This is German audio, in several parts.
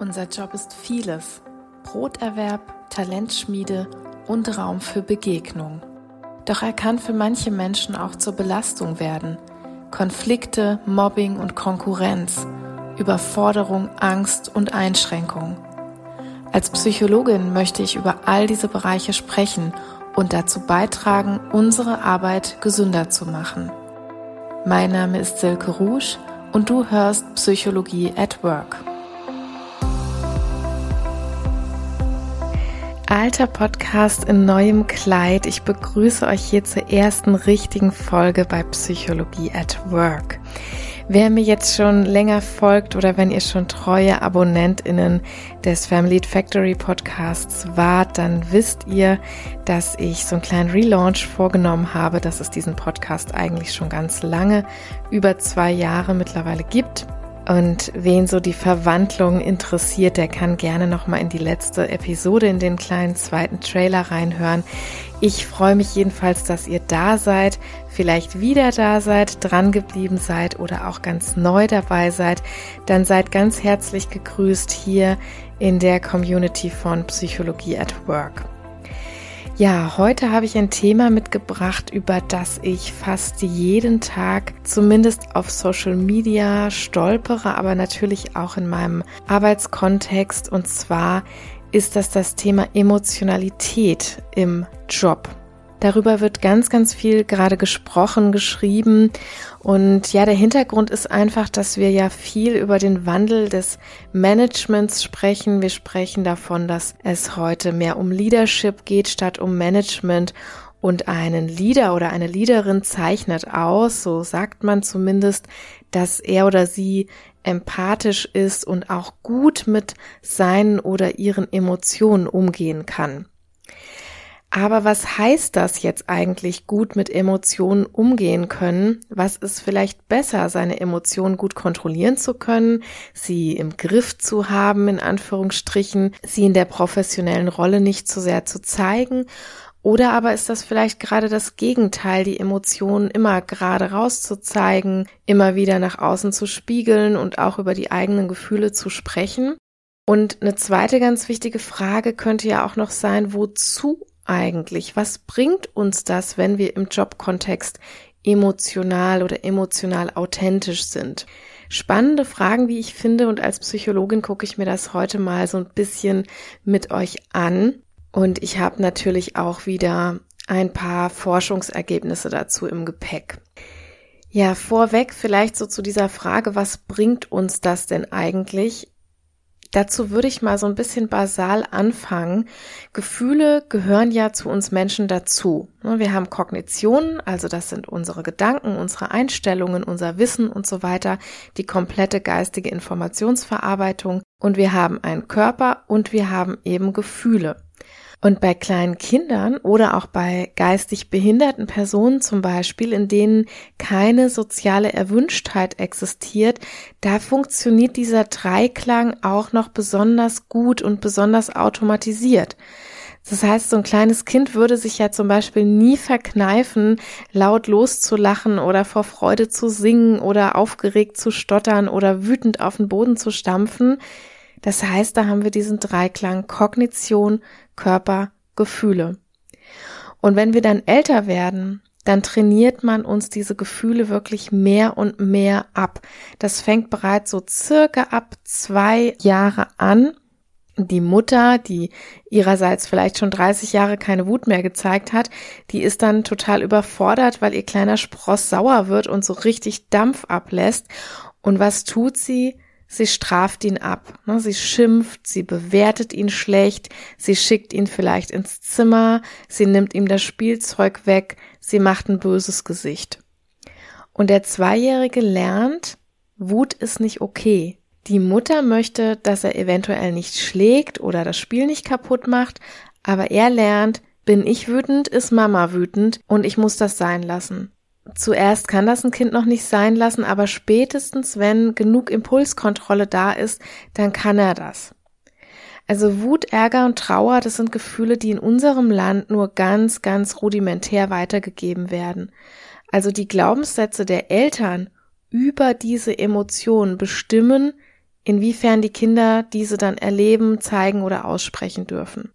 Unser Job ist vieles. Broterwerb, Talentschmiede und Raum für Begegnung. Doch er kann für manche Menschen auch zur Belastung werden. Konflikte, Mobbing und Konkurrenz, Überforderung, Angst und Einschränkung. Als Psychologin möchte ich über all diese Bereiche sprechen und dazu beitragen, unsere Arbeit gesünder zu machen. Mein Name ist Silke Rouge und du hörst Psychologie at Work. Alter Podcast in neuem Kleid. Ich begrüße euch hier zur ersten richtigen Folge bei Psychologie at Work. Wer mir jetzt schon länger folgt oder wenn ihr schon treue AbonnentInnen des Family Factory Podcasts wart, dann wisst ihr, dass ich so einen kleinen Relaunch vorgenommen habe, dass es diesen Podcast eigentlich schon ganz lange, über zwei Jahre mittlerweile gibt. Und wen so die Verwandlung interessiert, der kann gerne noch mal in die letzte Episode in den kleinen zweiten Trailer reinhören. Ich freue mich jedenfalls, dass ihr da seid, vielleicht wieder da seid, dran geblieben seid oder auch ganz neu dabei seid. Dann seid ganz herzlich gegrüßt hier in der Community von Psychologie at Work. Ja, heute habe ich ein Thema mitgebracht, über das ich fast jeden Tag zumindest auf Social Media stolpere, aber natürlich auch in meinem Arbeitskontext. Und zwar ist das das Thema Emotionalität im Job. Darüber wird ganz, ganz viel gerade gesprochen, geschrieben. Und ja, der Hintergrund ist einfach, dass wir ja viel über den Wandel des Managements sprechen. Wir sprechen davon, dass es heute mehr um Leadership geht statt um Management. Und einen Leader oder eine Leaderin zeichnet aus, so sagt man zumindest, dass er oder sie empathisch ist und auch gut mit seinen oder ihren Emotionen umgehen kann. Aber was heißt das jetzt eigentlich gut mit Emotionen umgehen können? Was ist vielleicht besser, seine Emotionen gut kontrollieren zu können, sie im Griff zu haben, in Anführungsstrichen, sie in der professionellen Rolle nicht zu sehr zu zeigen? Oder aber ist das vielleicht gerade das Gegenteil, die Emotionen immer gerade rauszuzeigen, immer wieder nach außen zu spiegeln und auch über die eigenen Gefühle zu sprechen? Und eine zweite ganz wichtige Frage könnte ja auch noch sein, wozu eigentlich? Was bringt uns das, wenn wir im Jobkontext emotional oder emotional authentisch sind? Spannende Fragen, wie ich finde, und als Psychologin gucke ich mir das heute mal so ein bisschen mit euch an. Und ich habe natürlich auch wieder ein paar Forschungsergebnisse dazu im Gepäck. Ja, vorweg vielleicht so zu dieser Frage, was bringt uns das denn eigentlich? Dazu würde ich mal so ein bisschen basal anfangen. Gefühle gehören ja zu uns Menschen dazu. Ne, wir haben Kognitionen, also das sind unsere Gedanken, unsere Einstellungen, unser Wissen und so weiter, die komplette geistige Informationsverarbeitung. Und wir haben einen Körper und wir haben eben Gefühle. Und bei kleinen Kindern oder auch bei geistig behinderten Personen zum Beispiel, in denen keine soziale Erwünschtheit existiert, da funktioniert dieser Dreiklang auch noch besonders gut und besonders automatisiert. Das heißt, so ein kleines Kind würde sich ja zum Beispiel nie verkneifen, laut loszulachen oder vor Freude zu singen oder aufgeregt zu stottern oder wütend auf den Boden zu stampfen. Das heißt, da haben wir diesen Dreiklang Kognition, Körper, Gefühle. Und wenn wir dann älter werden, dann trainiert man uns diese Gefühle wirklich mehr und mehr ab. Das fängt bereits so circa ab zwei Jahre an. Die Mutter, die ihrerseits vielleicht schon 30 Jahre keine Wut mehr gezeigt hat, die ist dann total überfordert, weil ihr kleiner Spross sauer wird und so richtig Dampf ablässt. Und was tut sie? Sie straft ihn ab. Ne? Sie schimpft, sie bewertet ihn schlecht, sie schickt ihn vielleicht ins Zimmer, sie nimmt ihm das Spielzeug weg, sie macht ein böses Gesicht. Und der Zweijährige lernt, Wut ist nicht okay. Die Mutter möchte, dass er eventuell nicht schlägt oder das Spiel nicht kaputt macht, aber er lernt, bin ich wütend, ist Mama wütend und ich muss das sein lassen zuerst kann das ein Kind noch nicht sein lassen, aber spätestens, wenn genug Impulskontrolle da ist, dann kann er das. Also Wut, Ärger und Trauer, das sind Gefühle, die in unserem Land nur ganz, ganz rudimentär weitergegeben werden. Also die Glaubenssätze der Eltern über diese Emotionen bestimmen, inwiefern die Kinder diese dann erleben, zeigen oder aussprechen dürfen.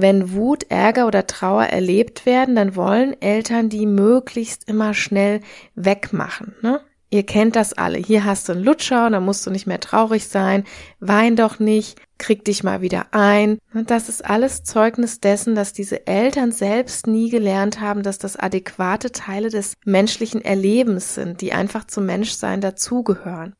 Wenn Wut, Ärger oder Trauer erlebt werden, dann wollen Eltern die möglichst immer schnell wegmachen. Ne? Ihr kennt das alle. Hier hast du einen Lutscher und dann musst du nicht mehr traurig sein. Wein doch nicht. Krieg dich mal wieder ein. Und das ist alles Zeugnis dessen, dass diese Eltern selbst nie gelernt haben, dass das adäquate Teile des menschlichen Erlebens sind, die einfach zum Menschsein dazugehören.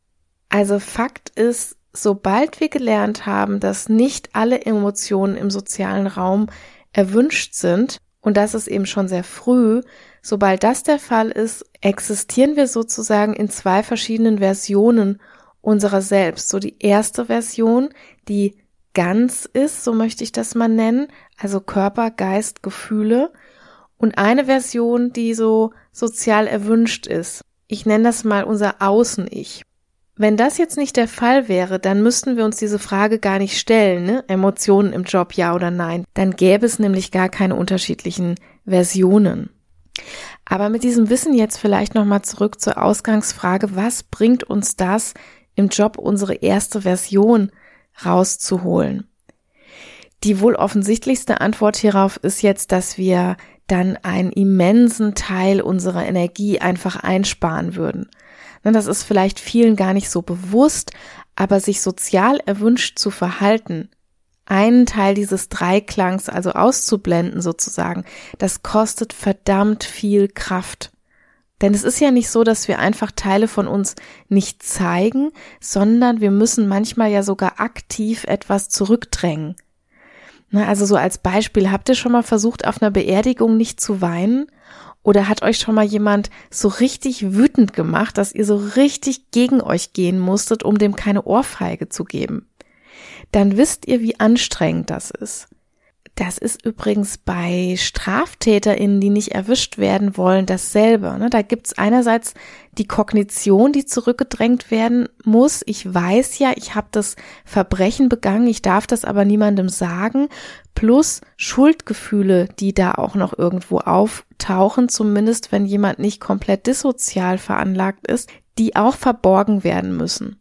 Also Fakt ist, sobald wir gelernt haben, dass nicht alle Emotionen im sozialen Raum erwünscht sind, und das ist eben schon sehr früh, sobald das der Fall ist, existieren wir sozusagen in zwei verschiedenen Versionen unserer selbst. So die erste Version, die ganz ist, so möchte ich das mal nennen, also Körper, Geist, Gefühle. Und eine Version, die so sozial erwünscht ist. Ich nenne das mal unser Außen-Ich. Wenn das jetzt nicht der Fall wäre, dann müssten wir uns diese Frage gar nicht stellen, ne? Emotionen im Job ja oder nein. Dann gäbe es nämlich gar keine unterschiedlichen Versionen. Aber mit diesem Wissen jetzt vielleicht nochmal zurück zur Ausgangsfrage, was bringt uns das im Job unsere erste Version rauszuholen? Die wohl offensichtlichste Antwort hierauf ist jetzt, dass wir dann einen immensen Teil unserer Energie einfach einsparen würden. Ne, das ist vielleicht vielen gar nicht so bewusst, aber sich sozial erwünscht zu verhalten, einen Teil dieses Dreiklangs also auszublenden sozusagen, das kostet verdammt viel Kraft. Denn es ist ja nicht so, dass wir einfach Teile von uns nicht zeigen, sondern wir müssen manchmal ja sogar aktiv etwas zurückdrängen. Na, also so als Beispiel, habt ihr schon mal versucht, auf einer Beerdigung nicht zu weinen? Oder hat euch schon mal jemand so richtig wütend gemacht, dass ihr so richtig gegen euch gehen musstet, um dem keine Ohrfeige zu geben? Dann wisst ihr, wie anstrengend das ist. Das ist übrigens bei StraftäterInnen, die nicht erwischt werden wollen, dasselbe. Ne? Da gibt's einerseits die Kognition, die zurückgedrängt werden muss. Ich weiß ja, ich habe das Verbrechen begangen, ich darf das aber niemandem sagen. Plus Schuldgefühle, die da auch noch irgendwo auftauchen, zumindest wenn jemand nicht komplett dissozial veranlagt ist, die auch verborgen werden müssen.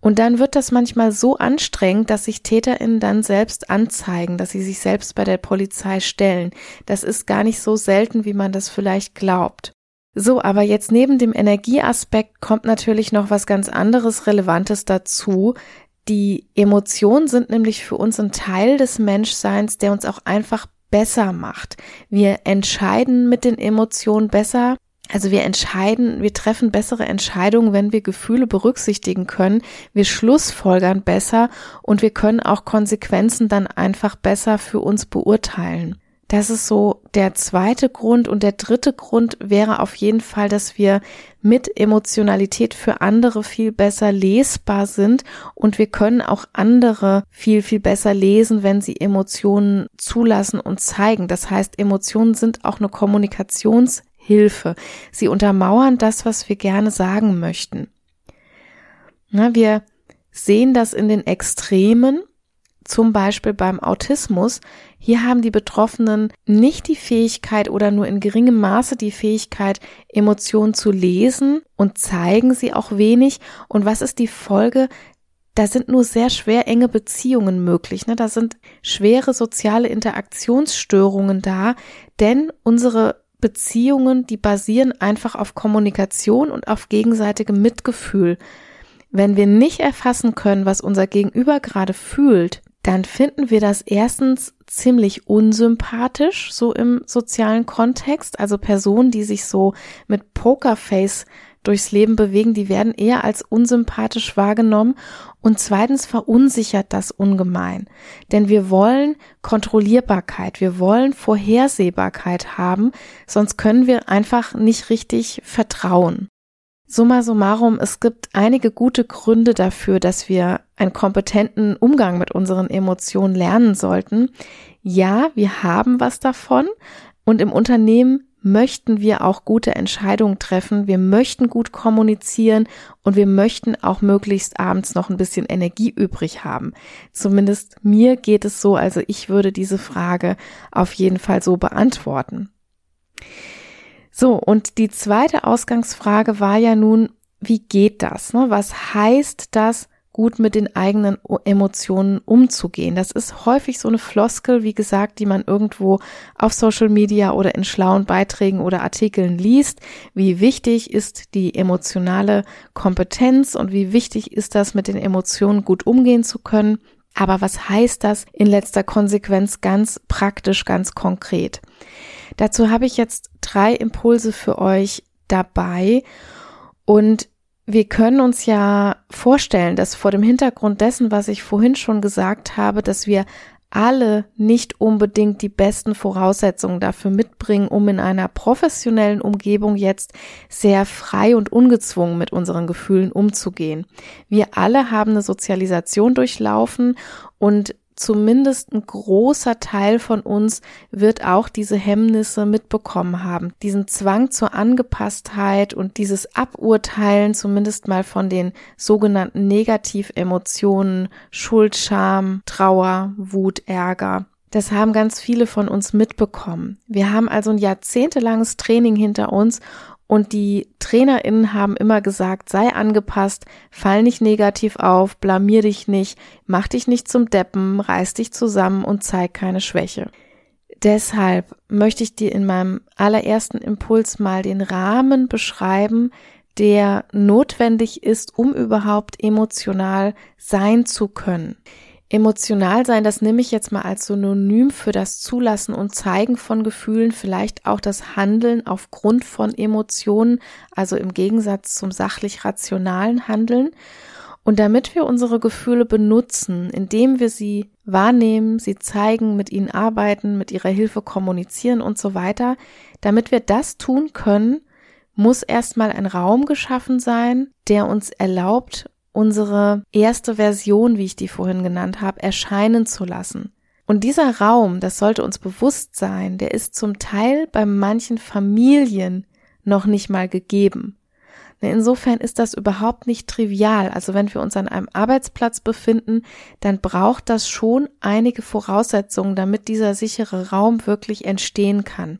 Und dann wird das manchmal so anstrengend, dass sich TäterInnen dann selbst anzeigen, dass sie sich selbst bei der Polizei stellen. Das ist gar nicht so selten, wie man das vielleicht glaubt. So, aber jetzt neben dem Energieaspekt kommt natürlich noch was ganz anderes Relevantes dazu. Die Emotionen sind nämlich für uns ein Teil des Menschseins, der uns auch einfach besser macht. Wir entscheiden mit den Emotionen besser. Also wir entscheiden, wir treffen bessere Entscheidungen, wenn wir Gefühle berücksichtigen können. Wir schlussfolgern besser und wir können auch Konsequenzen dann einfach besser für uns beurteilen. Das ist so der zweite Grund. Und der dritte Grund wäre auf jeden Fall, dass wir mit Emotionalität für andere viel besser lesbar sind und wir können auch andere viel, viel besser lesen, wenn sie Emotionen zulassen und zeigen. Das heißt, Emotionen sind auch eine Kommunikations Hilfe. Sie untermauern das, was wir gerne sagen möchten. Na, wir sehen das in den Extremen, zum Beispiel beim Autismus. Hier haben die Betroffenen nicht die Fähigkeit oder nur in geringem Maße die Fähigkeit, Emotionen zu lesen und zeigen sie auch wenig. Und was ist die Folge? Da sind nur sehr schwer enge Beziehungen möglich. Ne? Da sind schwere soziale Interaktionsstörungen da, denn unsere Beziehungen, die basieren einfach auf Kommunikation und auf gegenseitigem Mitgefühl. Wenn wir nicht erfassen können, was unser Gegenüber gerade fühlt, dann finden wir das erstens ziemlich unsympathisch, so im sozialen Kontext. Also Personen, die sich so mit Pokerface durchs Leben bewegen, die werden eher als unsympathisch wahrgenommen und zweitens verunsichert das ungemein. Denn wir wollen Kontrollierbarkeit, wir wollen Vorhersehbarkeit haben, sonst können wir einfach nicht richtig vertrauen. Summa summarum, es gibt einige gute Gründe dafür, dass wir einen kompetenten Umgang mit unseren Emotionen lernen sollten. Ja, wir haben was davon und im Unternehmen möchten wir auch gute Entscheidungen treffen, wir möchten gut kommunizieren und wir möchten auch möglichst abends noch ein bisschen Energie übrig haben. Zumindest mir geht es so, also ich würde diese Frage auf jeden Fall so beantworten. So, und die zweite Ausgangsfrage war ja nun, wie geht das? Ne? Was heißt das gut mit den eigenen Emotionen umzugehen. Das ist häufig so eine Floskel, wie gesagt, die man irgendwo auf Social Media oder in schlauen Beiträgen oder Artikeln liest. Wie wichtig ist die emotionale Kompetenz und wie wichtig ist das, mit den Emotionen gut umgehen zu können. Aber was heißt das in letzter Konsequenz ganz praktisch, ganz konkret? Dazu habe ich jetzt drei Impulse für euch dabei und wir können uns ja vorstellen, dass vor dem Hintergrund dessen, was ich vorhin schon gesagt habe, dass wir alle nicht unbedingt die besten Voraussetzungen dafür mitbringen, um in einer professionellen Umgebung jetzt sehr frei und ungezwungen mit unseren Gefühlen umzugehen. Wir alle haben eine Sozialisation durchlaufen und zumindest ein großer Teil von uns wird auch diese Hemmnisse mitbekommen haben. Diesen Zwang zur Angepasstheit und dieses Aburteilen zumindest mal von den sogenannten Negativemotionen, Schuld, Scham, Trauer, Wut, Ärger. Das haben ganz viele von uns mitbekommen. Wir haben also ein jahrzehntelanges Training hinter uns und die TrainerInnen haben immer gesagt, sei angepasst, fall nicht negativ auf, blamier dich nicht, mach dich nicht zum Deppen, reiß dich zusammen und zeig keine Schwäche. Deshalb möchte ich dir in meinem allerersten Impuls mal den Rahmen beschreiben, der notwendig ist, um überhaupt emotional sein zu können. Emotional sein, das nehme ich jetzt mal als Synonym für das Zulassen und Zeigen von Gefühlen, vielleicht auch das Handeln aufgrund von Emotionen, also im Gegensatz zum sachlich rationalen Handeln. Und damit wir unsere Gefühle benutzen, indem wir sie wahrnehmen, sie zeigen, mit ihnen arbeiten, mit ihrer Hilfe kommunizieren und so weiter, damit wir das tun können, muss erstmal ein Raum geschaffen sein, der uns erlaubt, unsere erste Version, wie ich die vorhin genannt habe, erscheinen zu lassen. Und dieser Raum, das sollte uns bewusst sein, der ist zum Teil bei manchen Familien noch nicht mal gegeben. Insofern ist das überhaupt nicht trivial. Also wenn wir uns an einem Arbeitsplatz befinden, dann braucht das schon einige Voraussetzungen, damit dieser sichere Raum wirklich entstehen kann.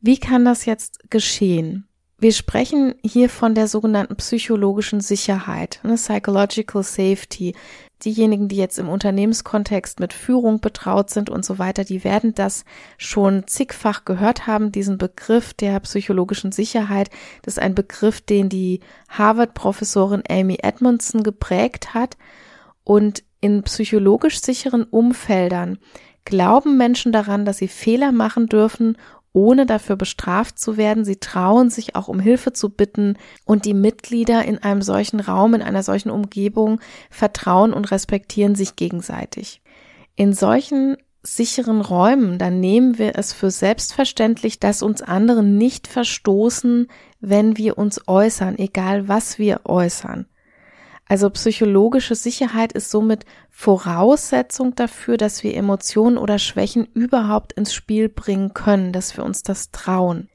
Wie kann das jetzt geschehen? Wir sprechen hier von der sogenannten psychologischen Sicherheit, ne, Psychological Safety. Diejenigen, die jetzt im Unternehmenskontext mit Führung betraut sind und so weiter, die werden das schon zigfach gehört haben, diesen Begriff der psychologischen Sicherheit. Das ist ein Begriff, den die Harvard-Professorin Amy Edmondson geprägt hat. Und in psychologisch sicheren Umfeldern glauben Menschen daran, dass sie Fehler machen dürfen ohne dafür bestraft zu werden. Sie trauen sich auch um Hilfe zu bitten und die Mitglieder in einem solchen Raum, in einer solchen Umgebung vertrauen und respektieren sich gegenseitig. In solchen sicheren Räumen, dann nehmen wir es für selbstverständlich, dass uns andere nicht verstoßen, wenn wir uns äußern, egal was wir äußern. Also psychologische Sicherheit ist somit Voraussetzung dafür, dass wir Emotionen oder Schwächen überhaupt ins Spiel bringen können, dass wir uns das trauen.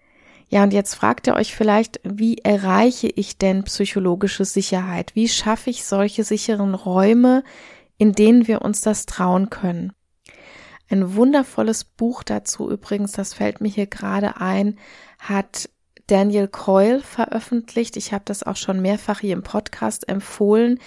Ja, und jetzt fragt ihr euch vielleicht, wie erreiche ich denn psychologische Sicherheit? Wie schaffe ich solche sicheren Räume, in denen wir uns das trauen können? Ein wundervolles Buch dazu übrigens, das fällt mir hier gerade ein, hat Daniel Coyle veröffentlicht. Ich habe das auch schon mehrfach hier im Podcast empfohlen.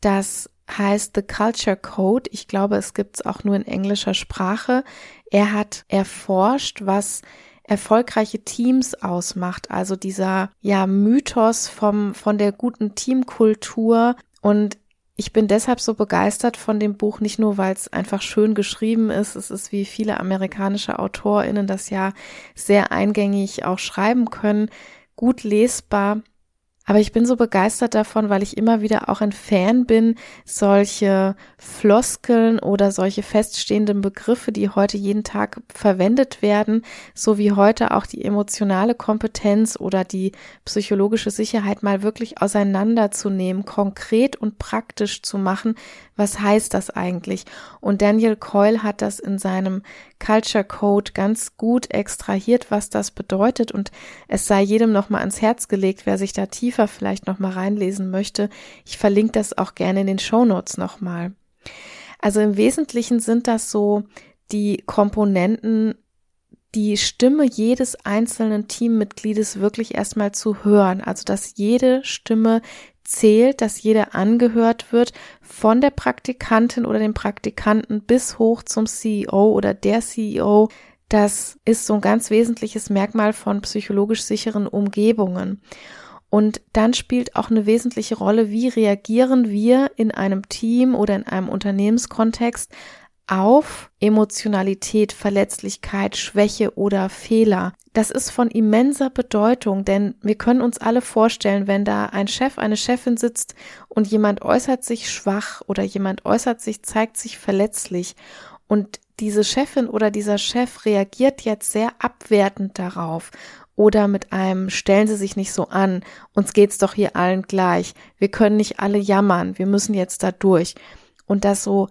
Das heißt The Culture Code. Ich glaube, es gibt es auch nur in englischer Sprache. Er hat erforscht, was erfolgreiche Teams ausmacht, also dieser ja Mythos vom von der guten Teamkultur und ich bin deshalb so begeistert von dem Buch, nicht nur, weil es einfach schön geschrieben ist. Es ist wie viele amerikanische AutorInnen das ja sehr eingängig auch schreiben können, gut lesbar. Aber ich bin so begeistert davon, weil ich immer wieder auch ein Fan bin, solche Floskeln oder solche feststehenden Begriffe, die heute jeden Tag verwendet werden, so wie heute auch die emotionale Kompetenz oder die psychologische Sicherheit mal wirklich auseinanderzunehmen, konkret und praktisch zu machen, was heißt das eigentlich? Und Daniel Coyle hat das in seinem Culture Code ganz gut extrahiert, was das bedeutet und es sei jedem noch mal ans Herz gelegt, wer sich da tiefer vielleicht noch mal reinlesen möchte. Ich verlinke das auch gerne in den Show Notes noch mal. Also im Wesentlichen sind das so die Komponenten die Stimme jedes einzelnen Teammitgliedes wirklich erstmal zu hören. Also, dass jede Stimme zählt, dass jeder angehört wird von der Praktikantin oder dem Praktikanten bis hoch zum CEO oder der CEO. Das ist so ein ganz wesentliches Merkmal von psychologisch sicheren Umgebungen. Und dann spielt auch eine wesentliche Rolle, wie reagieren wir in einem Team oder in einem Unternehmenskontext auf Emotionalität, Verletzlichkeit, Schwäche oder Fehler. Das ist von immenser Bedeutung, denn wir können uns alle vorstellen, wenn da ein Chef, eine Chefin sitzt und jemand äußert sich schwach oder jemand äußert sich, zeigt sich verletzlich und diese Chefin oder dieser Chef reagiert jetzt sehr abwertend darauf. Oder mit einem stellen Sie sich nicht so an, uns geht's doch hier allen gleich, wir können nicht alle jammern, wir müssen jetzt da durch. Und das so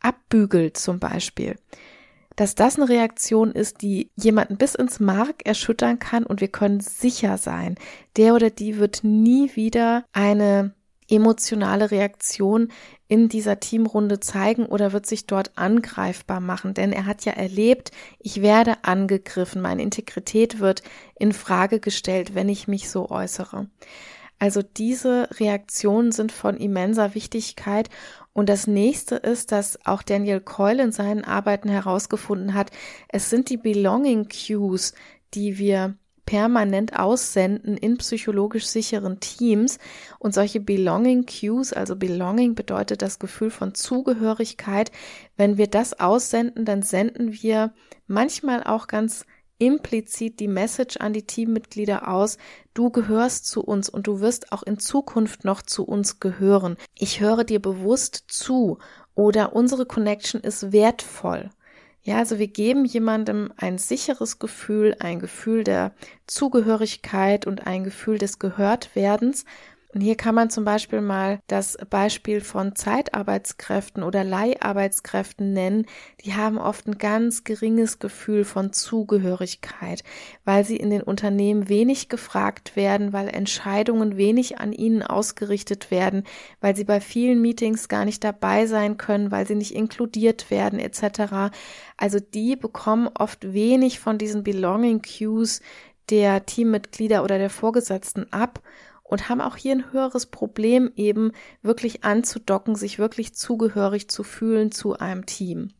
abbügelt zum Beispiel, dass das eine Reaktion ist, die jemanden bis ins Mark erschüttern kann und wir können sicher sein, der oder die wird nie wieder eine emotionale Reaktion in dieser Teamrunde zeigen oder wird sich dort angreifbar machen, denn er hat ja erlebt, ich werde angegriffen, meine Integrität wird in Frage gestellt, wenn ich mich so äußere. Also diese Reaktionen sind von immenser Wichtigkeit und das nächste ist, dass auch Daniel Coyle in seinen Arbeiten herausgefunden hat, es sind die Belonging Cues, die wir permanent aussenden in psychologisch sicheren Teams. Und solche Belonging Cues, also Belonging bedeutet das Gefühl von Zugehörigkeit. Wenn wir das aussenden, dann senden wir manchmal auch ganz implizit die Message an die Teammitglieder aus, du gehörst zu uns und du wirst auch in Zukunft noch zu uns gehören. Ich höre dir bewusst zu oder unsere Connection ist wertvoll. Ja, also wir geben jemandem ein sicheres Gefühl, ein Gefühl der Zugehörigkeit und ein Gefühl des Gehörtwerdens und hier kann man zum Beispiel mal das Beispiel von Zeitarbeitskräften oder Leiharbeitskräften nennen. Die haben oft ein ganz geringes Gefühl von Zugehörigkeit, weil sie in den Unternehmen wenig gefragt werden, weil Entscheidungen wenig an ihnen ausgerichtet werden, weil sie bei vielen Meetings gar nicht dabei sein können, weil sie nicht inkludiert werden etc. Also die bekommen oft wenig von diesen Belonging Cues der Teammitglieder oder der Vorgesetzten ab und haben auch hier ein höheres Problem, eben wirklich anzudocken, sich wirklich zugehörig zu fühlen zu einem Team.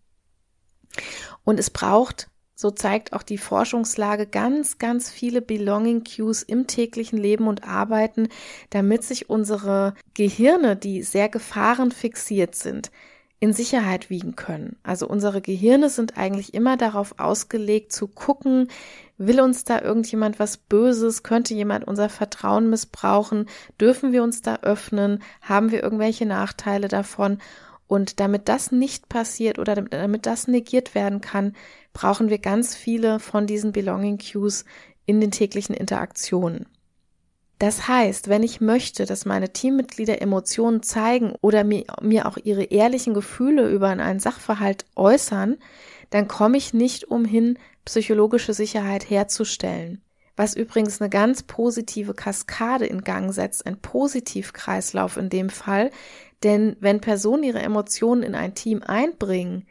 Und es braucht, so zeigt auch die Forschungslage, ganz, ganz viele Belonging Cues im täglichen Leben und Arbeiten, damit sich unsere Gehirne, die sehr gefahrenfixiert sind, in Sicherheit wiegen können. Also unsere Gehirne sind eigentlich immer darauf ausgelegt zu gucken, will uns da irgendjemand was Böses, könnte jemand unser Vertrauen missbrauchen, dürfen wir uns da öffnen, haben wir irgendwelche Nachteile davon. Und damit das nicht passiert oder damit das negiert werden kann, brauchen wir ganz viele von diesen Belonging Cues in den täglichen Interaktionen. Das heißt, wenn ich möchte, dass meine Teammitglieder Emotionen zeigen oder mir, mir auch ihre ehrlichen Gefühle über einen Sachverhalt äußern, dann komme ich nicht umhin, psychologische Sicherheit herzustellen. Was übrigens eine ganz positive Kaskade in Gang setzt, ein Positivkreislauf in dem Fall, denn wenn Personen ihre Emotionen in ein Team einbringen,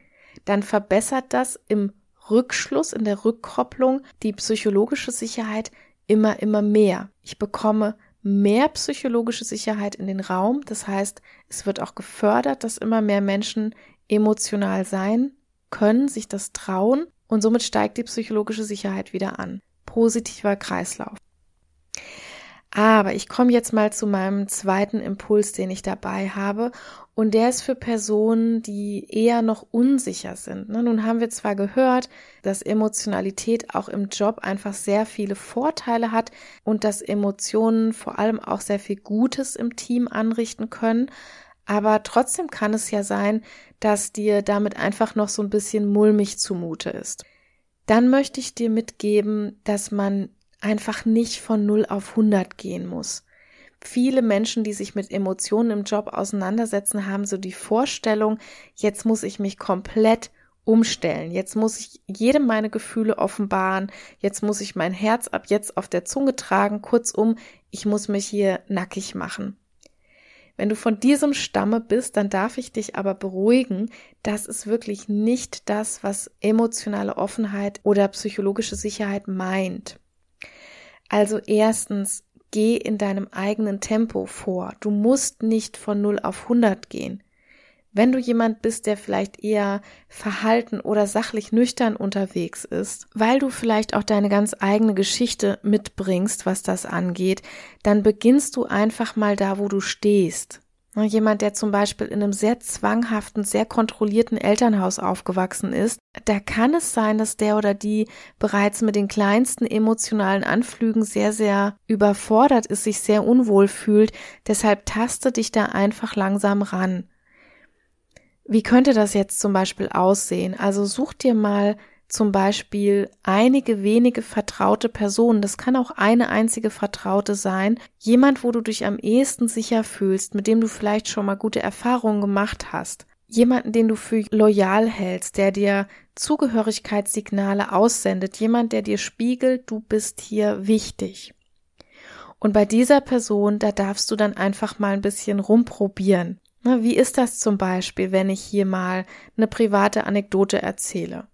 dann verbessert das im Rückschluss, in der Rückkopplung die psychologische Sicherheit immer, immer mehr. Ich bekomme mehr psychologische Sicherheit in den Raum. Das heißt, es wird auch gefördert, dass immer mehr Menschen emotional sein können, sich das trauen und somit steigt die psychologische Sicherheit wieder an. Positiver Kreislauf. Aber ich komme jetzt mal zu meinem zweiten Impuls, den ich dabei habe. Und der ist für Personen, die eher noch unsicher sind. Ne? Nun haben wir zwar gehört, dass Emotionalität auch im Job einfach sehr viele Vorteile hat und dass Emotionen vor allem auch sehr viel Gutes im Team anrichten können. Aber trotzdem kann es ja sein, dass dir damit einfach noch so ein bisschen mulmig zumute ist. Dann möchte ich dir mitgeben, dass man einfach nicht von 0 auf 100 gehen muss. Viele Menschen, die sich mit Emotionen im Job auseinandersetzen, haben so die Vorstellung, jetzt muss ich mich komplett umstellen. Jetzt muss ich jedem meine Gefühle offenbaren. Jetzt muss ich mein Herz ab jetzt auf der Zunge tragen. Kurzum, ich muss mich hier nackig machen. Wenn du von diesem Stamme bist, dann darf ich dich aber beruhigen, das ist wirklich nicht das, was emotionale Offenheit oder psychologische Sicherheit meint. Also erstens, geh in deinem eigenen Tempo vor. Du musst nicht von 0 auf 100 gehen. Wenn du jemand bist, der vielleicht eher verhalten oder sachlich nüchtern unterwegs ist, weil du vielleicht auch deine ganz eigene Geschichte mitbringst, was das angeht, dann beginnst du einfach mal da, wo du stehst. Jemand, der zum Beispiel in einem sehr zwanghaften, sehr kontrollierten Elternhaus aufgewachsen ist, da kann es sein, dass der oder die bereits mit den kleinsten emotionalen Anflügen sehr, sehr überfordert ist, sich sehr unwohl fühlt. Deshalb taste dich da einfach langsam ran. Wie könnte das jetzt zum Beispiel aussehen? Also such dir mal zum Beispiel einige wenige vertraute Personen, das kann auch eine einzige Vertraute sein, jemand, wo du dich am ehesten sicher fühlst, mit dem du vielleicht schon mal gute Erfahrungen gemacht hast, jemanden, den du für loyal hältst, der dir Zugehörigkeitssignale aussendet, jemand, der dir spiegelt, du bist hier wichtig. Und bei dieser Person, da darfst du dann einfach mal ein bisschen rumprobieren. Wie ist das zum Beispiel, wenn ich hier mal eine private Anekdote erzähle?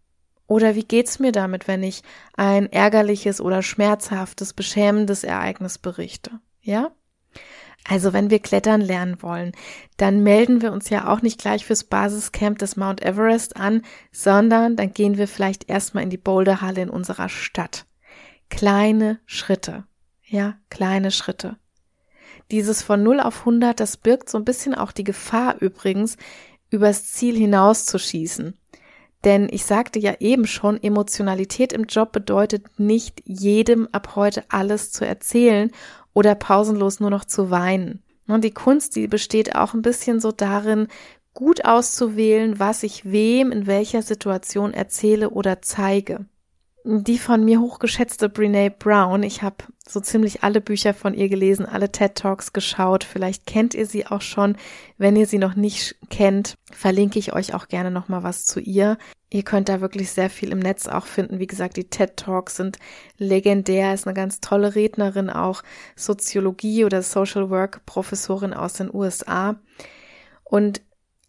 Oder wie geht's mir damit, wenn ich ein ärgerliches oder schmerzhaftes, beschämendes Ereignis berichte? Ja? Also wenn wir klettern lernen wollen, dann melden wir uns ja auch nicht gleich fürs Basiscamp des Mount Everest an, sondern dann gehen wir vielleicht erstmal in die Boulderhalle in unserer Stadt. Kleine Schritte. Ja, kleine Schritte. Dieses von 0 auf 100, das birgt so ein bisschen auch die Gefahr übrigens, übers Ziel hinauszuschießen. Denn ich sagte ja eben schon, Emotionalität im Job bedeutet nicht jedem ab heute alles zu erzählen oder pausenlos nur noch zu weinen. Und die Kunst, die besteht auch ein bisschen so darin, gut auszuwählen, was ich wem in welcher Situation erzähle oder zeige die von mir hochgeschätzte Brene Brown. Ich habe so ziemlich alle Bücher von ihr gelesen, alle TED Talks geschaut. Vielleicht kennt ihr sie auch schon. Wenn ihr sie noch nicht kennt, verlinke ich euch auch gerne noch mal was zu ihr. Ihr könnt da wirklich sehr viel im Netz auch finden. Wie gesagt, die TED Talks sind legendär. Ist eine ganz tolle Rednerin, auch Soziologie oder Social Work Professorin aus den USA. Und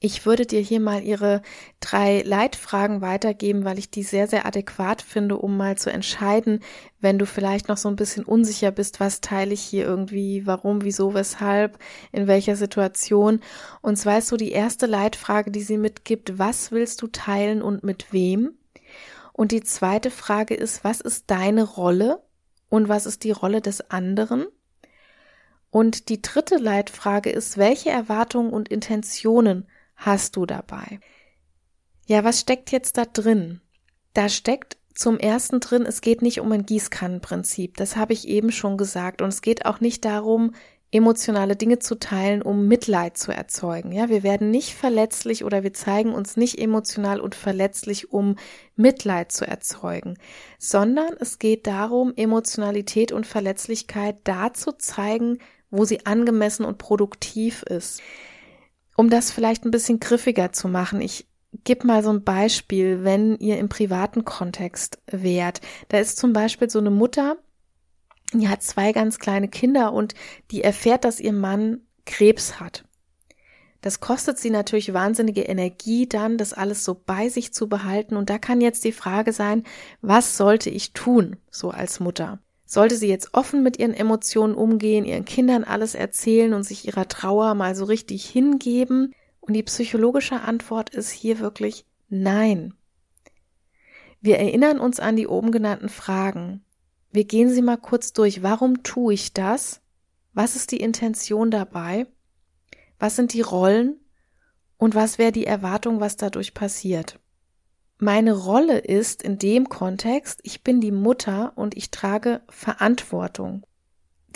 ich würde dir hier mal ihre drei Leitfragen weitergeben, weil ich die sehr, sehr adäquat finde, um mal zu entscheiden, wenn du vielleicht noch so ein bisschen unsicher bist, was teile ich hier irgendwie, warum, wieso, weshalb, in welcher Situation. Und zwar ist so die erste Leitfrage, die sie mitgibt, was willst du teilen und mit wem? Und die zweite Frage ist, was ist deine Rolle und was ist die Rolle des anderen? Und die dritte Leitfrage ist, welche Erwartungen und Intentionen hast du dabei? Ja, was steckt jetzt da drin? Da steckt zum ersten drin, es geht nicht um ein Gießkannenprinzip. Das habe ich eben schon gesagt. Und es geht auch nicht darum, emotionale Dinge zu teilen, um Mitleid zu erzeugen. Ja, wir werden nicht verletzlich oder wir zeigen uns nicht emotional und verletzlich, um Mitleid zu erzeugen, sondern es geht darum, Emotionalität und Verletzlichkeit da zu zeigen, wo sie angemessen und produktiv ist. Um das vielleicht ein bisschen griffiger zu machen, ich gebe mal so ein Beispiel, wenn ihr im privaten Kontext wärt. Da ist zum Beispiel so eine Mutter, die hat zwei ganz kleine Kinder und die erfährt, dass ihr Mann Krebs hat. Das kostet sie natürlich wahnsinnige Energie dann, das alles so bei sich zu behalten. Und da kann jetzt die Frage sein, was sollte ich tun, so als Mutter? Sollte sie jetzt offen mit ihren Emotionen umgehen, ihren Kindern alles erzählen und sich ihrer Trauer mal so richtig hingeben? Und die psychologische Antwort ist hier wirklich nein. Wir erinnern uns an die oben genannten Fragen. Wir gehen sie mal kurz durch. Warum tue ich das? Was ist die Intention dabei? Was sind die Rollen? Und was wäre die Erwartung, was dadurch passiert? Meine Rolle ist in dem Kontext, ich bin die Mutter und ich trage Verantwortung.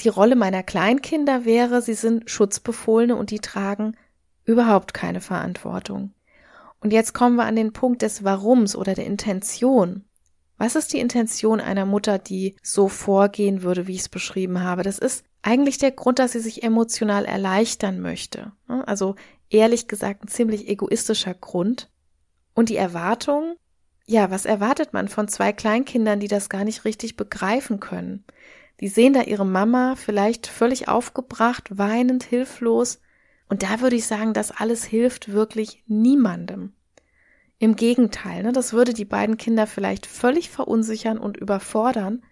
Die Rolle meiner Kleinkinder wäre, sie sind Schutzbefohlene und die tragen überhaupt keine Verantwortung. Und jetzt kommen wir an den Punkt des Warums oder der Intention. Was ist die Intention einer Mutter, die so vorgehen würde, wie ich es beschrieben habe? Das ist eigentlich der Grund, dass sie sich emotional erleichtern möchte. Also ehrlich gesagt ein ziemlich egoistischer Grund. Und die Erwartung, ja, was erwartet man von zwei Kleinkindern, die das gar nicht richtig begreifen können? Die sehen da ihre Mama vielleicht völlig aufgebracht, weinend, hilflos. Und da würde ich sagen, das alles hilft wirklich niemandem. Im Gegenteil, ne, das würde die beiden Kinder vielleicht völlig verunsichern und überfordern.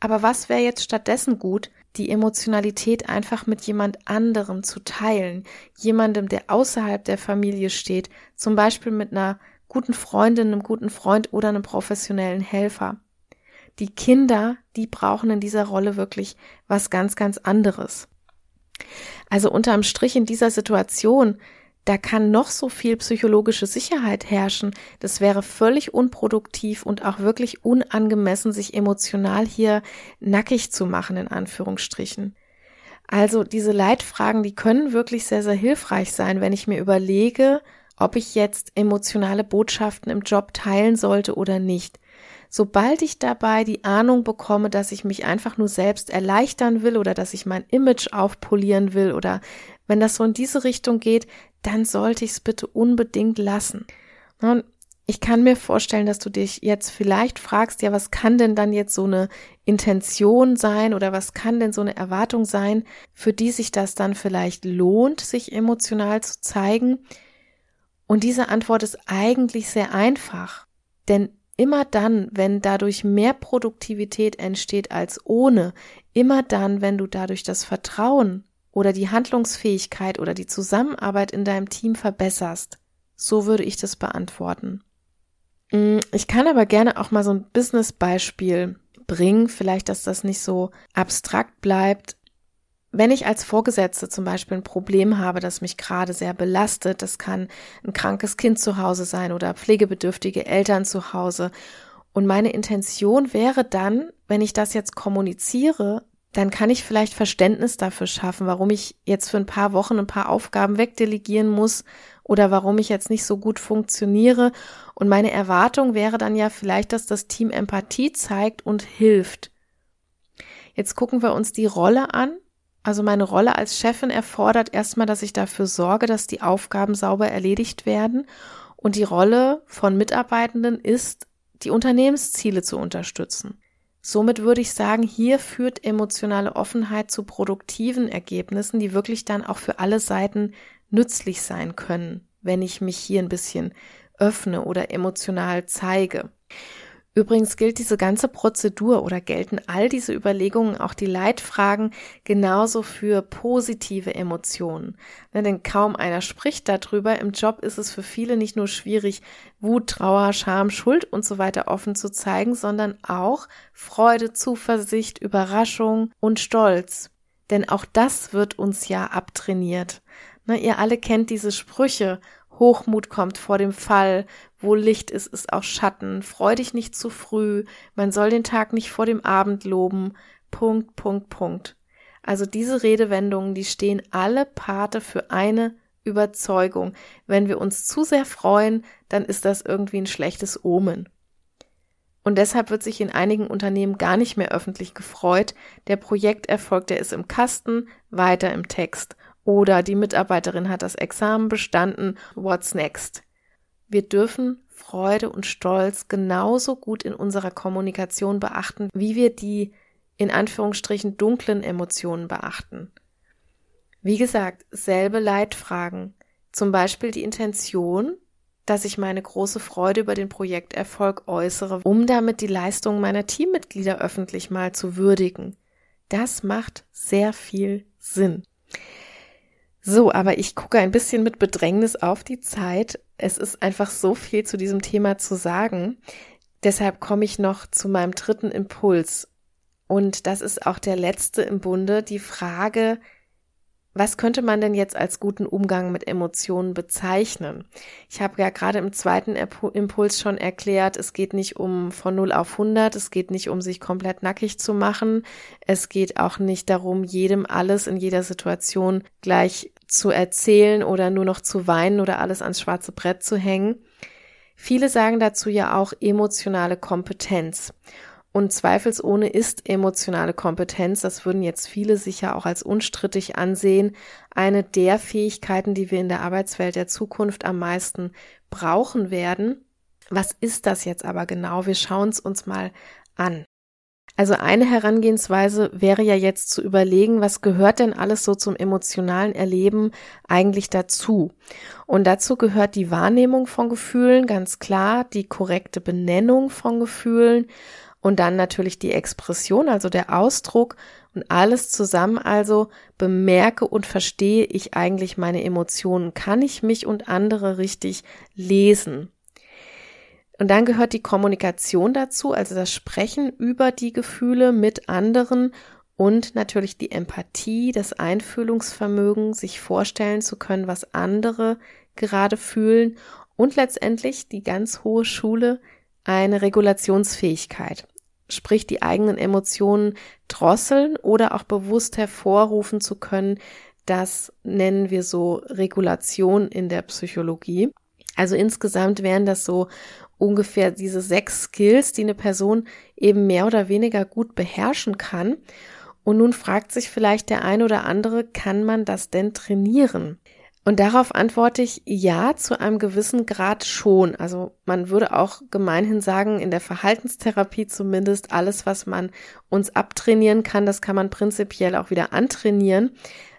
Aber was wäre jetzt stattdessen gut? Die Emotionalität einfach mit jemand anderem zu teilen, jemandem, der außerhalb der Familie steht, zum Beispiel mit einer guten Freundin, einem guten Freund oder einem professionellen Helfer. Die Kinder, die brauchen in dieser Rolle wirklich was ganz, ganz anderes. Also unterm Strich in dieser Situation da kann noch so viel psychologische Sicherheit herrschen. Das wäre völlig unproduktiv und auch wirklich unangemessen, sich emotional hier nackig zu machen, in Anführungsstrichen. Also diese Leitfragen, die können wirklich sehr, sehr hilfreich sein, wenn ich mir überlege, ob ich jetzt emotionale Botschaften im Job teilen sollte oder nicht. Sobald ich dabei die Ahnung bekomme, dass ich mich einfach nur selbst erleichtern will oder dass ich mein Image aufpolieren will oder wenn das so in diese Richtung geht, dann sollte ich es bitte unbedingt lassen. Und ich kann mir vorstellen, dass du dich jetzt vielleicht fragst, ja, was kann denn dann jetzt so eine Intention sein oder was kann denn so eine Erwartung sein, für die sich das dann vielleicht lohnt, sich emotional zu zeigen? Und diese Antwort ist eigentlich sehr einfach. Denn immer dann, wenn dadurch mehr Produktivität entsteht als ohne, immer dann, wenn du dadurch das Vertrauen oder die Handlungsfähigkeit oder die Zusammenarbeit in deinem Team verbesserst? So würde ich das beantworten. Mm, ich kann aber gerne auch mal so ein Business-Beispiel bringen, vielleicht, dass das nicht so abstrakt bleibt. Wenn ich als Vorgesetzte zum Beispiel ein Problem habe, das mich gerade sehr belastet, das kann ein krankes Kind zu Hause sein oder pflegebedürftige Eltern zu Hause. Und meine Intention wäre dann, wenn ich das jetzt kommuniziere, dann kann ich vielleicht Verständnis dafür schaffen, warum ich jetzt für ein paar Wochen ein paar Aufgaben wegdelegieren muss oder warum ich jetzt nicht so gut funktioniere. Und meine Erwartung wäre dann ja vielleicht, dass das Team Empathie zeigt und hilft. Jetzt gucken wir uns die Rolle an. Also meine Rolle als Chefin erfordert erstmal, dass ich dafür sorge, dass die Aufgaben sauber erledigt werden. Und die Rolle von Mitarbeitenden ist, die Unternehmensziele zu unterstützen. Somit würde ich sagen, hier führt emotionale Offenheit zu produktiven Ergebnissen, die wirklich dann auch für alle Seiten nützlich sein können, wenn ich mich hier ein bisschen öffne oder emotional zeige. Übrigens gilt diese ganze Prozedur oder gelten all diese Überlegungen, auch die Leitfragen, genauso für positive Emotionen. Ne, denn kaum einer spricht darüber. Im Job ist es für viele nicht nur schwierig, Wut, Trauer, Scham, Schuld und so weiter offen zu zeigen, sondern auch Freude, Zuversicht, Überraschung und Stolz. Denn auch das wird uns ja abtrainiert. Ne, ihr alle kennt diese Sprüche Hochmut kommt vor dem Fall, wo Licht ist, ist auch Schatten, freu dich nicht zu früh, man soll den Tag nicht vor dem Abend loben, Punkt, Punkt, Punkt. Also diese Redewendungen, die stehen alle Pate für eine Überzeugung. Wenn wir uns zu sehr freuen, dann ist das irgendwie ein schlechtes Omen. Und deshalb wird sich in einigen Unternehmen gar nicht mehr öffentlich gefreut. Der Projekterfolg, der ist im Kasten, weiter im Text. Oder die Mitarbeiterin hat das Examen bestanden. What's next? Wir dürfen Freude und Stolz genauso gut in unserer Kommunikation beachten, wie wir die in Anführungsstrichen dunklen Emotionen beachten. Wie gesagt, selbe Leitfragen. Zum Beispiel die Intention, dass ich meine große Freude über den Projekterfolg äußere, um damit die Leistungen meiner Teammitglieder öffentlich mal zu würdigen. Das macht sehr viel Sinn. So, aber ich gucke ein bisschen mit Bedrängnis auf die Zeit. Es ist einfach so viel zu diesem Thema zu sagen. Deshalb komme ich noch zu meinem dritten Impuls. Und das ist auch der letzte im Bunde, die Frage, was könnte man denn jetzt als guten Umgang mit Emotionen bezeichnen? Ich habe ja gerade im zweiten Impuls schon erklärt, es geht nicht um von 0 auf 100, es geht nicht um sich komplett nackig zu machen, es geht auch nicht darum, jedem alles in jeder Situation gleich zu erzählen oder nur noch zu weinen oder alles ans schwarze Brett zu hängen. Viele sagen dazu ja auch emotionale Kompetenz. Und zweifelsohne ist emotionale Kompetenz, das würden jetzt viele sicher auch als unstrittig ansehen, eine der Fähigkeiten, die wir in der Arbeitswelt der Zukunft am meisten brauchen werden. Was ist das jetzt aber genau? Wir schauen es uns mal an. Also eine Herangehensweise wäre ja jetzt zu überlegen, was gehört denn alles so zum emotionalen Erleben eigentlich dazu? Und dazu gehört die Wahrnehmung von Gefühlen, ganz klar, die korrekte Benennung von Gefühlen und dann natürlich die Expression, also der Ausdruck und alles zusammen also bemerke und verstehe ich eigentlich meine Emotionen, kann ich mich und andere richtig lesen. Und dann gehört die Kommunikation dazu, also das Sprechen über die Gefühle mit anderen und natürlich die Empathie, das Einfühlungsvermögen, sich vorstellen zu können, was andere gerade fühlen und letztendlich die ganz hohe Schule eine Regulationsfähigkeit, sprich die eigenen Emotionen drosseln oder auch bewusst hervorrufen zu können. Das nennen wir so Regulation in der Psychologie. Also insgesamt wären das so ungefähr diese sechs Skills, die eine Person eben mehr oder weniger gut beherrschen kann. Und nun fragt sich vielleicht der ein oder andere, kann man das denn trainieren? Und darauf antworte ich ja, zu einem gewissen Grad schon. Also man würde auch gemeinhin sagen, in der Verhaltenstherapie zumindest, alles, was man uns abtrainieren kann, das kann man prinzipiell auch wieder antrainieren.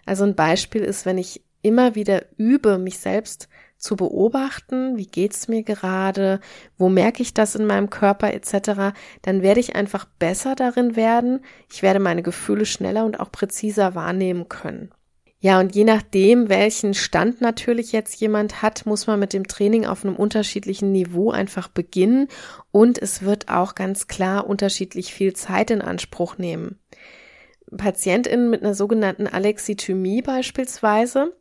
Also ein Beispiel ist, wenn ich immer wieder übe, mich selbst zu beobachten, wie geht's mir gerade, wo merke ich das in meinem Körper etc., dann werde ich einfach besser darin werden. Ich werde meine Gefühle schneller und auch präziser wahrnehmen können. Ja, und je nachdem, welchen Stand natürlich jetzt jemand hat, muss man mit dem Training auf einem unterschiedlichen Niveau einfach beginnen und es wird auch ganz klar unterschiedlich viel Zeit in Anspruch nehmen. PatientInnen mit einer sogenannten Alexithymie beispielsweise,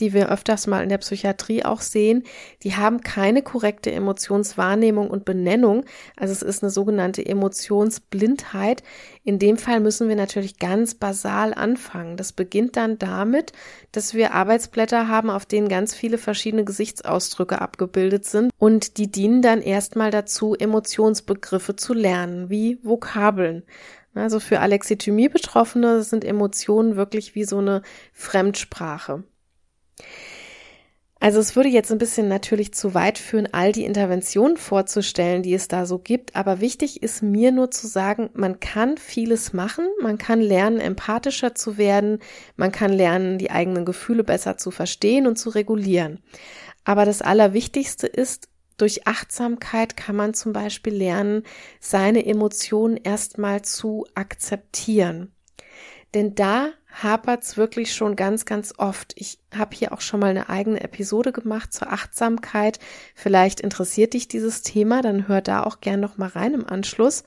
die wir öfters mal in der Psychiatrie auch sehen, die haben keine korrekte Emotionswahrnehmung und Benennung. Also es ist eine sogenannte Emotionsblindheit. In dem Fall müssen wir natürlich ganz basal anfangen. Das beginnt dann damit, dass wir Arbeitsblätter haben, auf denen ganz viele verschiedene Gesichtsausdrücke abgebildet sind und die dienen dann erstmal dazu, Emotionsbegriffe zu lernen, wie Vokabeln. Also für Alexithymie-Betroffene sind Emotionen wirklich wie so eine Fremdsprache. Also es würde jetzt ein bisschen natürlich zu weit führen, all die Interventionen vorzustellen, die es da so gibt. Aber wichtig ist mir nur zu sagen, man kann vieles machen. Man kann lernen, empathischer zu werden. Man kann lernen, die eigenen Gefühle besser zu verstehen und zu regulieren. Aber das Allerwichtigste ist, durch Achtsamkeit kann man zum Beispiel lernen, seine Emotionen erstmal zu akzeptieren. Denn da hapert's wirklich schon ganz, ganz oft. Ich habe hier auch schon mal eine eigene Episode gemacht zur Achtsamkeit. Vielleicht interessiert dich dieses Thema, dann hör da auch gern noch mal rein im Anschluss.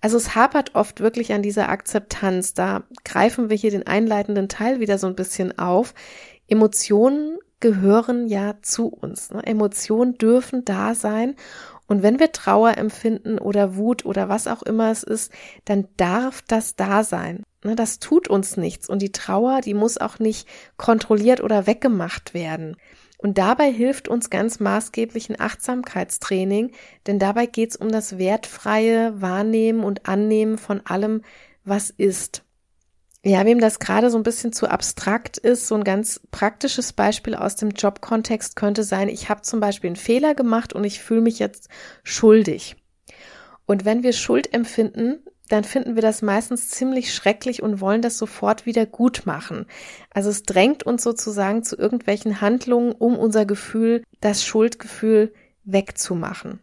Also es hapert oft wirklich an dieser Akzeptanz. Da greifen wir hier den einleitenden Teil wieder so ein bisschen auf. Emotionen gehören ja zu uns. Ne? Emotionen dürfen da sein und wenn wir Trauer empfinden oder Wut oder was auch immer es ist, dann darf das da sein. Ne, das tut uns nichts. Und die Trauer, die muss auch nicht kontrolliert oder weggemacht werden. Und dabei hilft uns ganz maßgeblich ein Achtsamkeitstraining, denn dabei geht es um das wertfreie Wahrnehmen und Annehmen von allem, was ist. Ja, wem das gerade so ein bisschen zu abstrakt ist, so ein ganz praktisches Beispiel aus dem Jobkontext könnte sein, ich habe zum Beispiel einen Fehler gemacht und ich fühle mich jetzt schuldig. Und wenn wir Schuld empfinden, dann finden wir das meistens ziemlich schrecklich und wollen das sofort wieder gut machen. Also es drängt uns sozusagen zu irgendwelchen Handlungen, um unser Gefühl, das Schuldgefühl wegzumachen.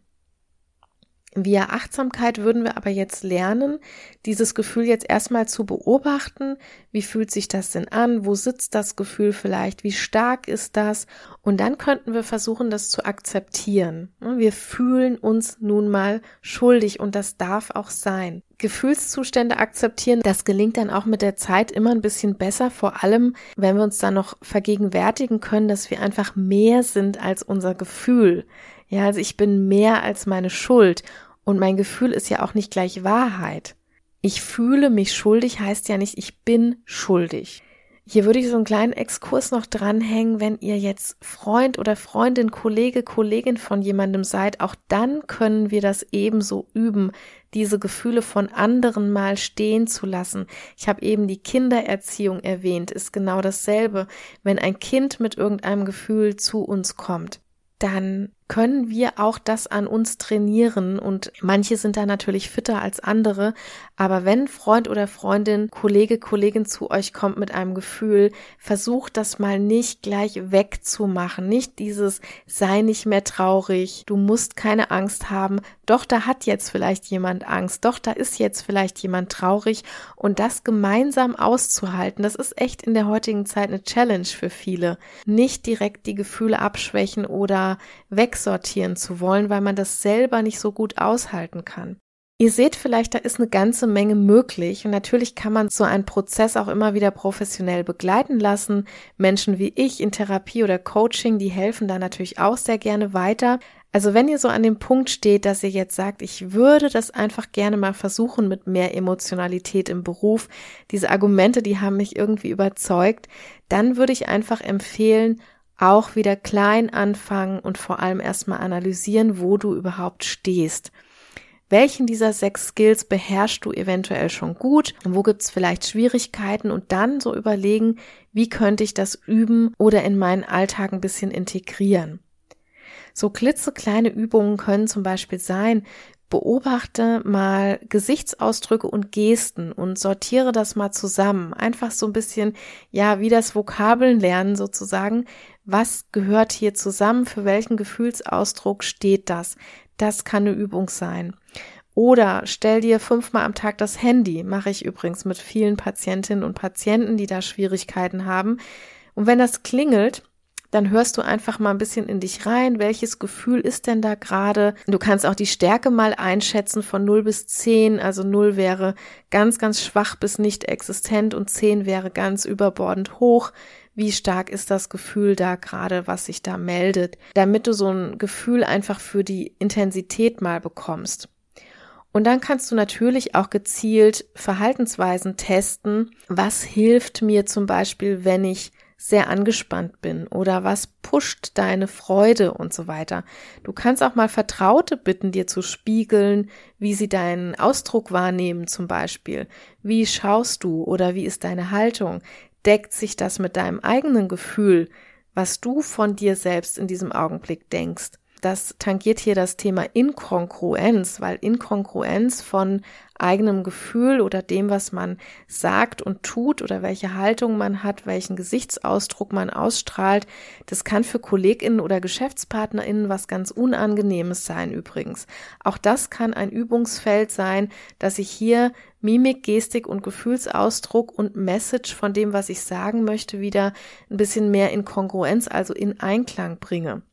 Via Achtsamkeit würden wir aber jetzt lernen, dieses Gefühl jetzt erstmal zu beobachten. Wie fühlt sich das denn an? Wo sitzt das Gefühl vielleicht? Wie stark ist das? Und dann könnten wir versuchen, das zu akzeptieren. Wir fühlen uns nun mal schuldig und das darf auch sein. Gefühlszustände akzeptieren, das gelingt dann auch mit der Zeit immer ein bisschen besser, vor allem wenn wir uns dann noch vergegenwärtigen können, dass wir einfach mehr sind als unser Gefühl. Ja, also ich bin mehr als meine Schuld und mein Gefühl ist ja auch nicht gleich Wahrheit. Ich fühle mich schuldig heißt ja nicht, ich bin schuldig. Hier würde ich so einen kleinen Exkurs noch dranhängen, wenn ihr jetzt Freund oder Freundin, Kollege, Kollegin von jemandem seid, auch dann können wir das ebenso üben, diese Gefühle von anderen mal stehen zu lassen. Ich habe eben die Kindererziehung erwähnt, ist genau dasselbe. Wenn ein Kind mit irgendeinem Gefühl zu uns kommt, dann können wir auch das an uns trainieren. Und manche sind da natürlich fitter als andere, aber wenn Freund oder Freundin, Kollege, Kollegin zu euch kommt mit einem Gefühl, versucht das mal nicht gleich wegzumachen, nicht dieses sei nicht mehr traurig, du musst keine Angst haben, doch da hat jetzt vielleicht jemand Angst, doch da ist jetzt vielleicht jemand traurig. Und das gemeinsam auszuhalten, das ist echt in der heutigen Zeit eine Challenge für viele. Nicht direkt die Gefühle abschwächen oder wegsortieren zu wollen, weil man das selber nicht so gut aushalten kann. Ihr seht vielleicht, da ist eine ganze Menge möglich und natürlich kann man so einen Prozess auch immer wieder professionell begleiten lassen. Menschen wie ich in Therapie oder Coaching, die helfen da natürlich auch sehr gerne weiter. Also wenn ihr so an dem Punkt steht, dass ihr jetzt sagt, ich würde das einfach gerne mal versuchen mit mehr Emotionalität im Beruf, diese Argumente, die haben mich irgendwie überzeugt, dann würde ich einfach empfehlen, auch wieder klein anfangen und vor allem erstmal analysieren, wo du überhaupt stehst. Welchen dieser sechs Skills beherrschst du eventuell schon gut? Wo gibt's vielleicht Schwierigkeiten? Und dann so überlegen, wie könnte ich das üben oder in meinen Alltag ein bisschen integrieren? So klitzekleine Übungen können zum Beispiel sein, beobachte mal Gesichtsausdrücke und Gesten und sortiere das mal zusammen. Einfach so ein bisschen, ja, wie das Vokabeln lernen sozusagen. Was gehört hier zusammen? Für welchen Gefühlsausdruck steht das? Das kann eine Übung sein. Oder stell dir fünfmal am Tag das Handy, mache ich übrigens mit vielen Patientinnen und Patienten, die da Schwierigkeiten haben. Und wenn das klingelt, dann hörst du einfach mal ein bisschen in dich rein, welches Gefühl ist denn da gerade. Du kannst auch die Stärke mal einschätzen von 0 bis 10, also 0 wäre ganz, ganz schwach bis nicht existent und 10 wäre ganz überbordend hoch wie stark ist das Gefühl da gerade, was sich da meldet, damit du so ein Gefühl einfach für die Intensität mal bekommst. Und dann kannst du natürlich auch gezielt Verhaltensweisen testen. Was hilft mir zum Beispiel, wenn ich sehr angespannt bin oder was pusht deine Freude und so weiter. Du kannst auch mal Vertraute bitten, dir zu spiegeln, wie sie deinen Ausdruck wahrnehmen zum Beispiel. Wie schaust du oder wie ist deine Haltung? Deckt sich das mit deinem eigenen Gefühl, was du von dir selbst in diesem Augenblick denkst. Das tangiert hier das Thema Inkongruenz, weil Inkongruenz von eigenem Gefühl oder dem, was man sagt und tut oder welche Haltung man hat, welchen Gesichtsausdruck man ausstrahlt, das kann für KollegInnen oder GeschäftspartnerInnen was ganz Unangenehmes sein übrigens. Auch das kann ein Übungsfeld sein, dass ich hier Mimik, Gestik und Gefühlsausdruck und Message von dem, was ich sagen möchte, wieder ein bisschen mehr in Kongruenz, also in Einklang bringe.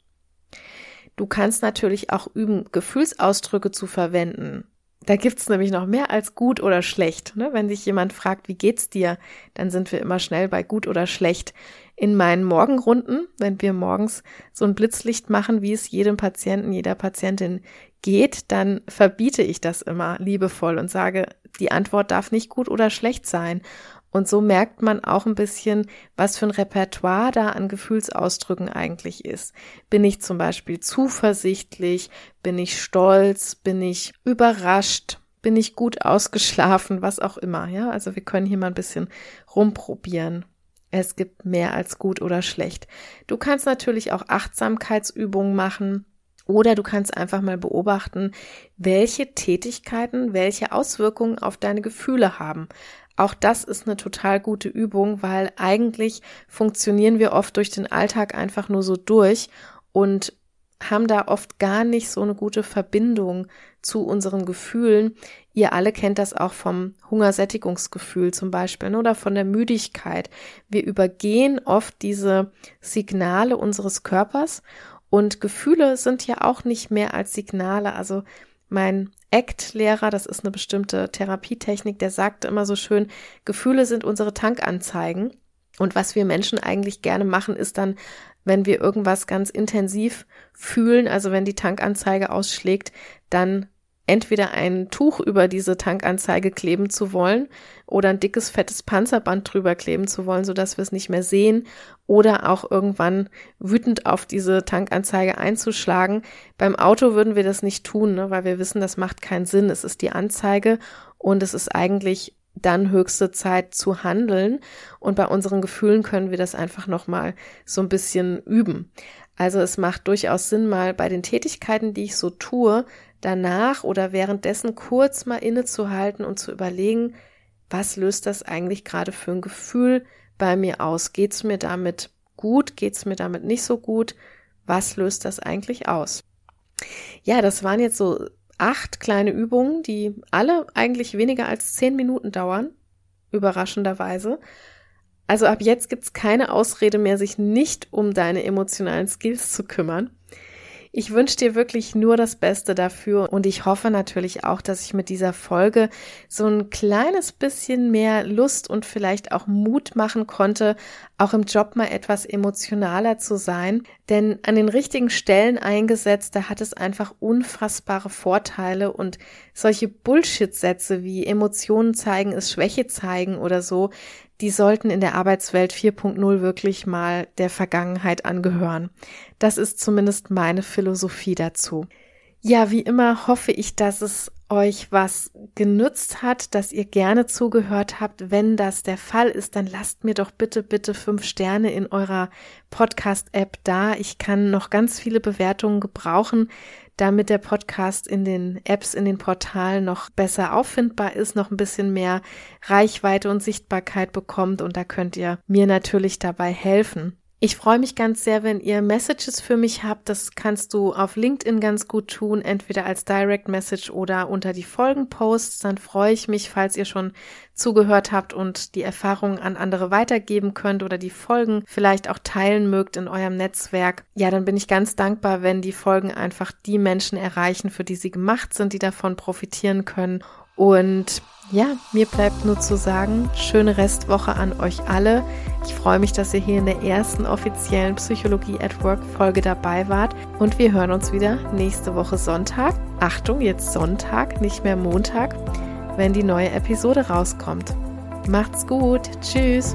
Du kannst natürlich auch üben, Gefühlsausdrücke zu verwenden. Da gibt's nämlich noch mehr als gut oder schlecht. Ne? Wenn sich jemand fragt, wie geht's dir, dann sind wir immer schnell bei gut oder schlecht. In meinen Morgenrunden, wenn wir morgens so ein Blitzlicht machen, wie es jedem Patienten, jeder Patientin geht, dann verbiete ich das immer liebevoll und sage, die Antwort darf nicht gut oder schlecht sein. Und so merkt man auch ein bisschen, was für ein Repertoire da an Gefühlsausdrücken eigentlich ist. Bin ich zum Beispiel zuversichtlich? Bin ich stolz? Bin ich überrascht? Bin ich gut ausgeschlafen? Was auch immer, ja? Also wir können hier mal ein bisschen rumprobieren. Es gibt mehr als gut oder schlecht. Du kannst natürlich auch Achtsamkeitsübungen machen. Oder du kannst einfach mal beobachten, welche Tätigkeiten welche Auswirkungen auf deine Gefühle haben. Auch das ist eine total gute Übung, weil eigentlich funktionieren wir oft durch den Alltag einfach nur so durch und haben da oft gar nicht so eine gute Verbindung zu unseren Gefühlen. Ihr alle kennt das auch vom Hungersättigungsgefühl zum Beispiel ne, oder von der Müdigkeit. Wir übergehen oft diese Signale unseres Körpers und Gefühle sind ja auch nicht mehr als Signale. Also mein ACT-Lehrer, das ist eine bestimmte Therapietechnik, der sagte immer so schön, Gefühle sind unsere Tankanzeigen. Und was wir Menschen eigentlich gerne machen, ist dann, wenn wir irgendwas ganz intensiv fühlen, also wenn die Tankanzeige ausschlägt, dann entweder ein Tuch über diese Tankanzeige kleben zu wollen oder ein dickes, fettes Panzerband drüber kleben zu wollen, sodass wir es nicht mehr sehen oder auch irgendwann wütend auf diese Tankanzeige einzuschlagen. Beim Auto würden wir das nicht tun, ne, weil wir wissen, das macht keinen Sinn. Es ist die Anzeige und es ist eigentlich dann höchste Zeit zu handeln. Und bei unseren Gefühlen können wir das einfach nochmal so ein bisschen üben. Also es macht durchaus Sinn, mal bei den Tätigkeiten, die ich so tue, danach oder währenddessen kurz mal innezuhalten und zu überlegen, was löst das eigentlich gerade für ein Gefühl bei mir aus? Geht's mir damit gut? Geht's mir damit nicht so gut? Was löst das eigentlich aus? Ja, das waren jetzt so acht kleine Übungen, die alle eigentlich weniger als zehn Minuten dauern, überraschenderweise. Also ab jetzt gibt's keine Ausrede mehr, sich nicht um deine emotionalen Skills zu kümmern. Ich wünsche dir wirklich nur das Beste dafür und ich hoffe natürlich auch, dass ich mit dieser Folge so ein kleines bisschen mehr Lust und vielleicht auch Mut machen konnte, auch im Job mal etwas emotionaler zu sein. Denn an den richtigen Stellen eingesetzt, da hat es einfach unfassbare Vorteile und solche Bullshit-Sätze wie Emotionen zeigen ist Schwäche zeigen oder so, die sollten in der Arbeitswelt 4.0 wirklich mal der Vergangenheit angehören. Das ist zumindest meine Philosophie dazu. Ja, wie immer hoffe ich, dass es euch was genützt hat, dass ihr gerne zugehört habt. Wenn das der Fall ist, dann lasst mir doch bitte, bitte fünf Sterne in eurer Podcast-App da. Ich kann noch ganz viele Bewertungen gebrauchen, damit der Podcast in den Apps, in den Portalen noch besser auffindbar ist, noch ein bisschen mehr Reichweite und Sichtbarkeit bekommt. Und da könnt ihr mir natürlich dabei helfen. Ich freue mich ganz sehr, wenn ihr Messages für mich habt. Das kannst du auf LinkedIn ganz gut tun, entweder als Direct Message oder unter die Folgenposts. Dann freue ich mich, falls ihr schon zugehört habt und die Erfahrungen an andere weitergeben könnt oder die Folgen vielleicht auch teilen mögt in eurem Netzwerk. Ja, dann bin ich ganz dankbar, wenn die Folgen einfach die Menschen erreichen, für die sie gemacht sind, die davon profitieren können. Und ja, mir bleibt nur zu sagen, schöne Restwoche an euch alle. Ich freue mich, dass ihr hier in der ersten offiziellen Psychologie at Work Folge dabei wart und wir hören uns wieder nächste Woche Sonntag. Achtung, jetzt Sonntag, nicht mehr Montag, wenn die neue Episode rauskommt. Macht's gut. Tschüss.